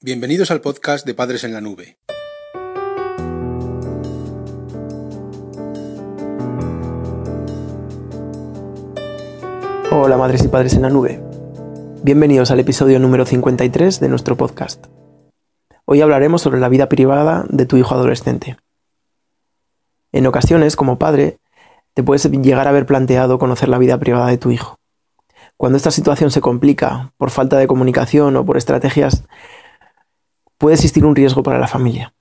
Bienvenidos al podcast de Padres en la Nube. Hola madres y padres en la nube. Bienvenidos al episodio número 53 de nuestro podcast. Hoy hablaremos sobre la vida privada de tu hijo adolescente. En ocasiones, como padre, te puedes llegar a haber planteado conocer la vida privada de tu hijo. Cuando esta situación se complica por falta de comunicación o por estrategias puede existir un riesgo para la familia.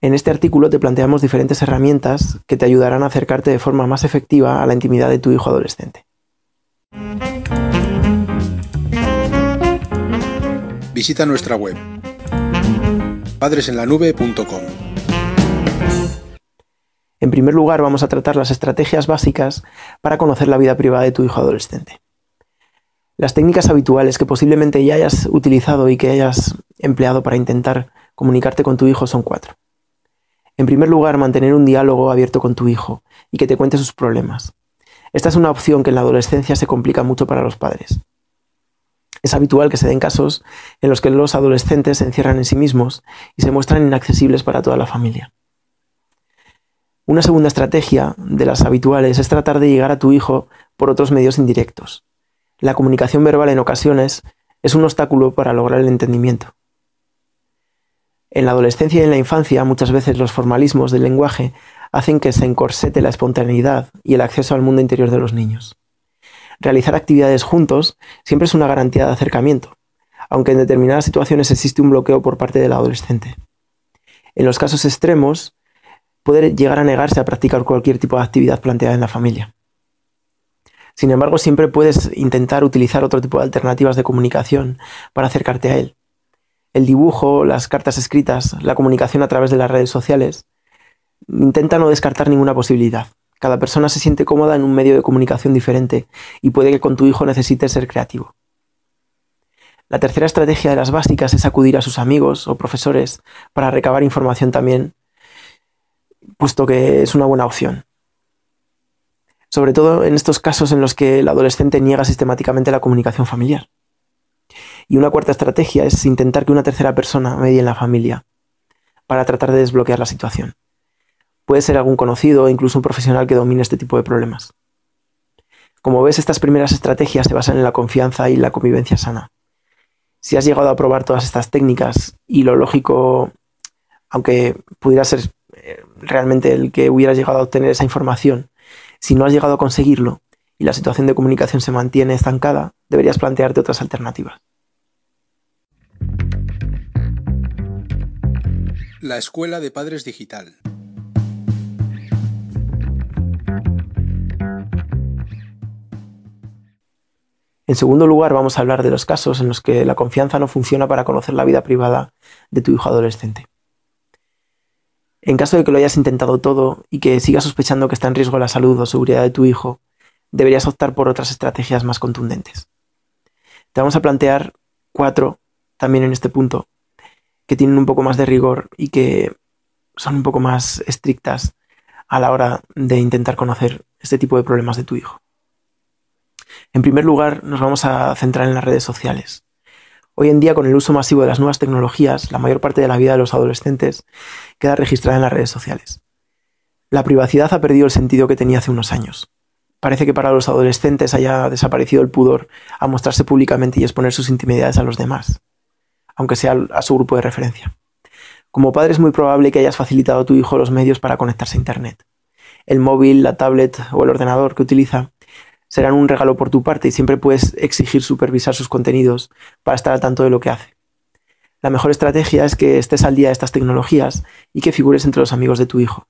En este artículo te planteamos diferentes herramientas que te ayudarán a acercarte de forma más efectiva a la intimidad de tu hijo adolescente. Visita nuestra web padresenlanube.com. En primer lugar, vamos a tratar las estrategias básicas para conocer la vida privada de tu hijo adolescente. Las técnicas habituales que posiblemente ya hayas utilizado y que hayas empleado para intentar comunicarte con tu hijo son cuatro. En primer lugar, mantener un diálogo abierto con tu hijo y que te cuente sus problemas. Esta es una opción que en la adolescencia se complica mucho para los padres. Es habitual que se den casos en los que los adolescentes se encierran en sí mismos y se muestran inaccesibles para toda la familia. Una segunda estrategia de las habituales es tratar de llegar a tu hijo por otros medios indirectos. La comunicación verbal en ocasiones es un obstáculo para lograr el entendimiento. En la adolescencia y en la infancia muchas veces los formalismos del lenguaje hacen que se encorsete la espontaneidad y el acceso al mundo interior de los niños. Realizar actividades juntos siempre es una garantía de acercamiento, aunque en determinadas situaciones existe un bloqueo por parte del adolescente. En los casos extremos, puede llegar a negarse a practicar cualquier tipo de actividad planteada en la familia. Sin embargo, siempre puedes intentar utilizar otro tipo de alternativas de comunicación para acercarte a él, el dibujo, las cartas escritas, la comunicación a través de las redes sociales. Intenta no descartar ninguna posibilidad. Cada persona se siente cómoda en un medio de comunicación diferente y puede que con tu hijo necesites ser creativo. La tercera estrategia de las básicas es acudir a sus amigos o profesores para recabar información también, puesto que es una buena opción. Sobre todo en estos casos en los que el adolescente niega sistemáticamente la comunicación familiar. Y una cuarta estrategia es intentar que una tercera persona medie en la familia para tratar de desbloquear la situación. Puede ser algún conocido o incluso un profesional que domine este tipo de problemas. Como ves, estas primeras estrategias se basan en la confianza y la convivencia sana. Si has llegado a probar todas estas técnicas y lo lógico, aunque pudiera ser eh, realmente el que hubieras llegado a obtener esa información, si no has llegado a conseguirlo y la situación de comunicación se mantiene estancada, deberías plantearte otras alternativas. La Escuela de Padres Digital. En segundo lugar, vamos a hablar de los casos en los que la confianza no funciona para conocer la vida privada de tu hijo adolescente. En caso de que lo hayas intentado todo y que sigas sospechando que está en riesgo la salud o seguridad de tu hijo, deberías optar por otras estrategias más contundentes. Te vamos a plantear cuatro también en este punto que tienen un poco más de rigor y que son un poco más estrictas a la hora de intentar conocer este tipo de problemas de tu hijo. En primer lugar, nos vamos a centrar en las redes sociales. Hoy en día, con el uso masivo de las nuevas tecnologías, la mayor parte de la vida de los adolescentes queda registrada en las redes sociales. La privacidad ha perdido el sentido que tenía hace unos años. Parece que para los adolescentes haya desaparecido el pudor a mostrarse públicamente y exponer sus intimidades a los demás aunque sea a su grupo de referencia. Como padre es muy probable que hayas facilitado a tu hijo los medios para conectarse a Internet. El móvil, la tablet o el ordenador que utiliza serán un regalo por tu parte y siempre puedes exigir supervisar sus contenidos para estar al tanto de lo que hace. La mejor estrategia es que estés al día de estas tecnologías y que figures entre los amigos de tu hijo.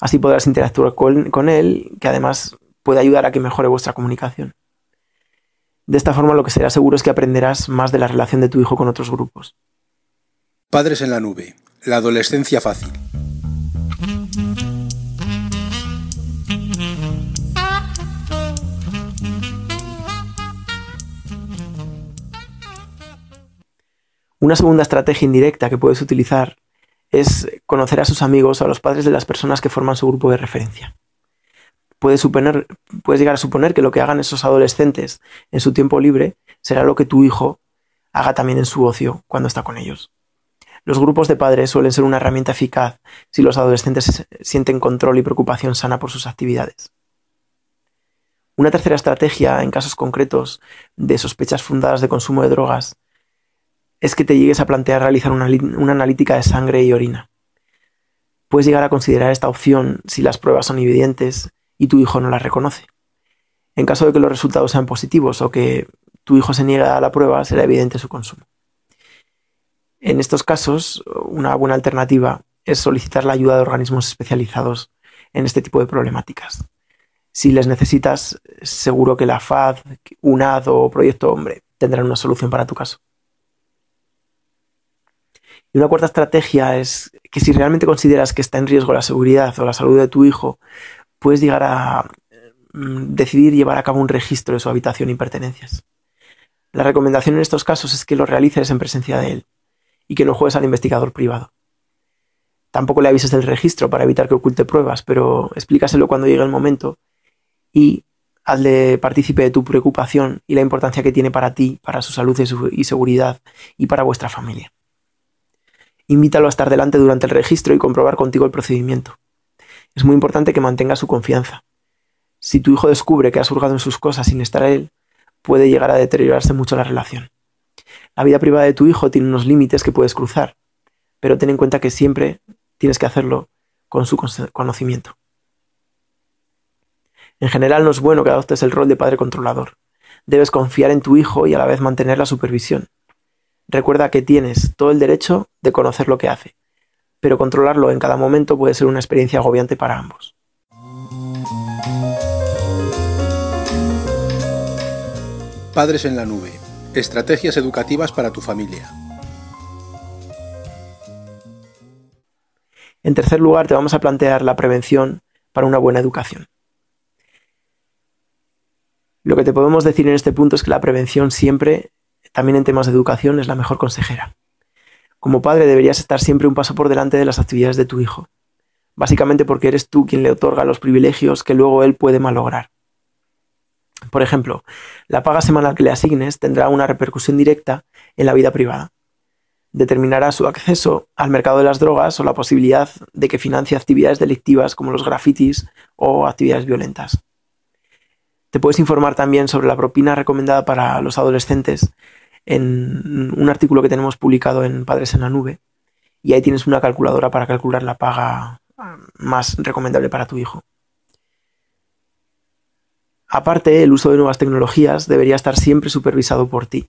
Así podrás interactuar con, con él, que además puede ayudar a que mejore vuestra comunicación. De esta forma lo que será seguro es que aprenderás más de la relación de tu hijo con otros grupos. Padres en la nube. La adolescencia fácil. Una segunda estrategia indirecta que puedes utilizar es conocer a sus amigos o a los padres de las personas que forman su grupo de referencia puedes, suponer, llegar a suponer que lo que hagan esos adolescentes en su tiempo libre será lo que tu hijo haga también en su ocio cuando está con ellos. Los grupos de padres suelen ser una herramienta eficaz si los adolescentes sienten control y preocupación sana por sus actividades. Una tercera estrategia en casos concretos de sospechas fundadas de consumo de drogas es que te llegues a plantear realizar una, analítica de sangre y orina. Puedes llegar a considerar esta opción si las pruebas son evidentes y tu hijo no las reconoce. En caso de que los resultados sean positivos o que tu hijo se niega a la prueba, será evidente su consumo. En estos casos, una buena alternativa es solicitar la ayuda de organismos especializados en este tipo de problemáticas. Si les necesitas, seguro que la FAD, UNAD o Proyecto Hombre tendrán una solución para tu caso. Y una cuarta estrategia es que si realmente consideras que está en riesgo la seguridad o la salud de tu hijo, puedes llegar a mm, decidir llevar a cabo un registro de su habitación y pertenencias. La recomendación en estos casos es que lo realices en presencia de él y que no juegues al investigador privado. Tampoco le avises del registro para evitar que oculte pruebas, pero explícaselo cuando llegue el momento y hazle partícipe de tu preocupación y la importancia que tiene para ti, para su salud y seguridad y para vuestra familia. Invítalo a estar delante durante el registro y comprobar contigo el procedimiento. Es muy importante que mantenga su confianza. Si tu hijo descubre que has hurgado en sus cosas sin estar a él, puede llegar a deteriorarse mucho la relación. La vida privada de tu hijo tiene unos límites que puedes cruzar, pero ten en cuenta que siempre tienes que hacerlo con su conocimiento. En general no es bueno que adoptes el rol de padre controlador. Debes confiar en tu hijo y a la vez mantener la supervisión. Recuerda que tienes todo el derecho de conocer lo que hace, pero controlarlo en cada momento puede ser una experiencia agobiante para ambos. Padres en la nube. Estrategias educativas para tu familia. En tercer lugar, te vamos a plantear la prevención para una buena educación. Lo que te podemos decir en este punto es que la prevención siempre también en temas de educación es la mejor consejera. Como padre deberías estar siempre un paso por delante de las actividades de tu hijo, básicamente porque eres tú quien le otorga los privilegios que luego él puede malograr. Por ejemplo, la paga semanal que le asignes tendrá una repercusión directa en la vida privada. Determinará su acceso al mercado de las drogas o la posibilidad de que financie actividades delictivas como los grafitis o actividades violentas. Te puedes informar también sobre la propina recomendada para los adolescentes en un artículo que tenemos publicado en Padres en la Nube. Y ahí tienes una calculadora para calcular la paga más recomendable para tu hijo. Aparte, el uso de nuevas tecnologías debería estar siempre supervisado por ti.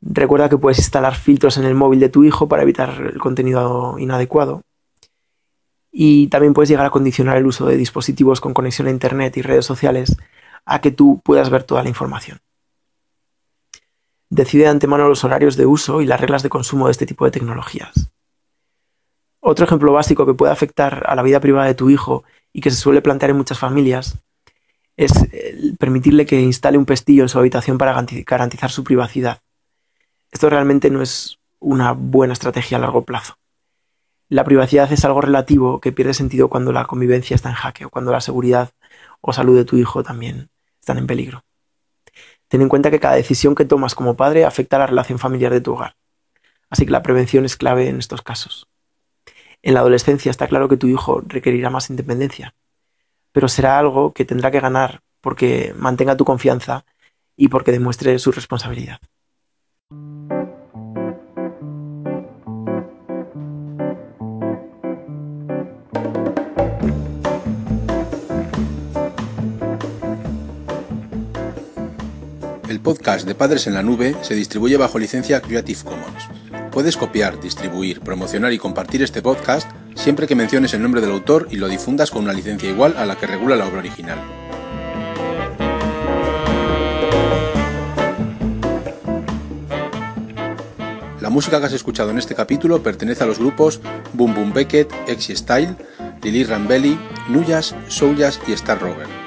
Recuerda que puedes instalar filtros en el móvil de tu hijo para evitar el contenido inadecuado. Y también puedes llegar a condicionar el uso de dispositivos con conexión a Internet y redes sociales a que tú puedas ver toda la información. Decide de antemano los horarios de uso y las reglas de consumo de este tipo de tecnologías. Otro ejemplo básico que puede afectar a la vida privada de tu hijo y que se suele plantear en muchas familias es permitirle que instale un pestillo en su habitación para garantizar su privacidad. Esto realmente no es una buena estrategia a largo plazo. La privacidad es algo relativo que pierde sentido cuando la convivencia está en jaque o cuando la seguridad o salud de tu hijo también están en peligro. Ten en cuenta que cada decisión que tomas como padre afecta a la relación familiar de tu hogar. Así que la prevención es clave en estos casos. En la adolescencia está claro que tu hijo requerirá más independencia, pero será algo que tendrá que ganar porque mantenga tu confianza y porque demuestre su responsabilidad. El podcast de Padres en la Nube se distribuye bajo licencia Creative Commons. Puedes copiar, distribuir, promocionar y compartir este podcast siempre que menciones el nombre del autor y lo difundas con una licencia igual a la que regula la obra original. La música que has escuchado en este capítulo pertenece a los grupos Boom Boom Beckett, Exy Style, Lily Rambelli, Nuyas, Souljas y Star Rover.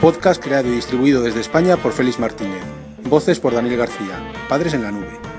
Podcast creado y distribuido desde España por Félix Martínez. Voces por Daniel García. Padres en la nube.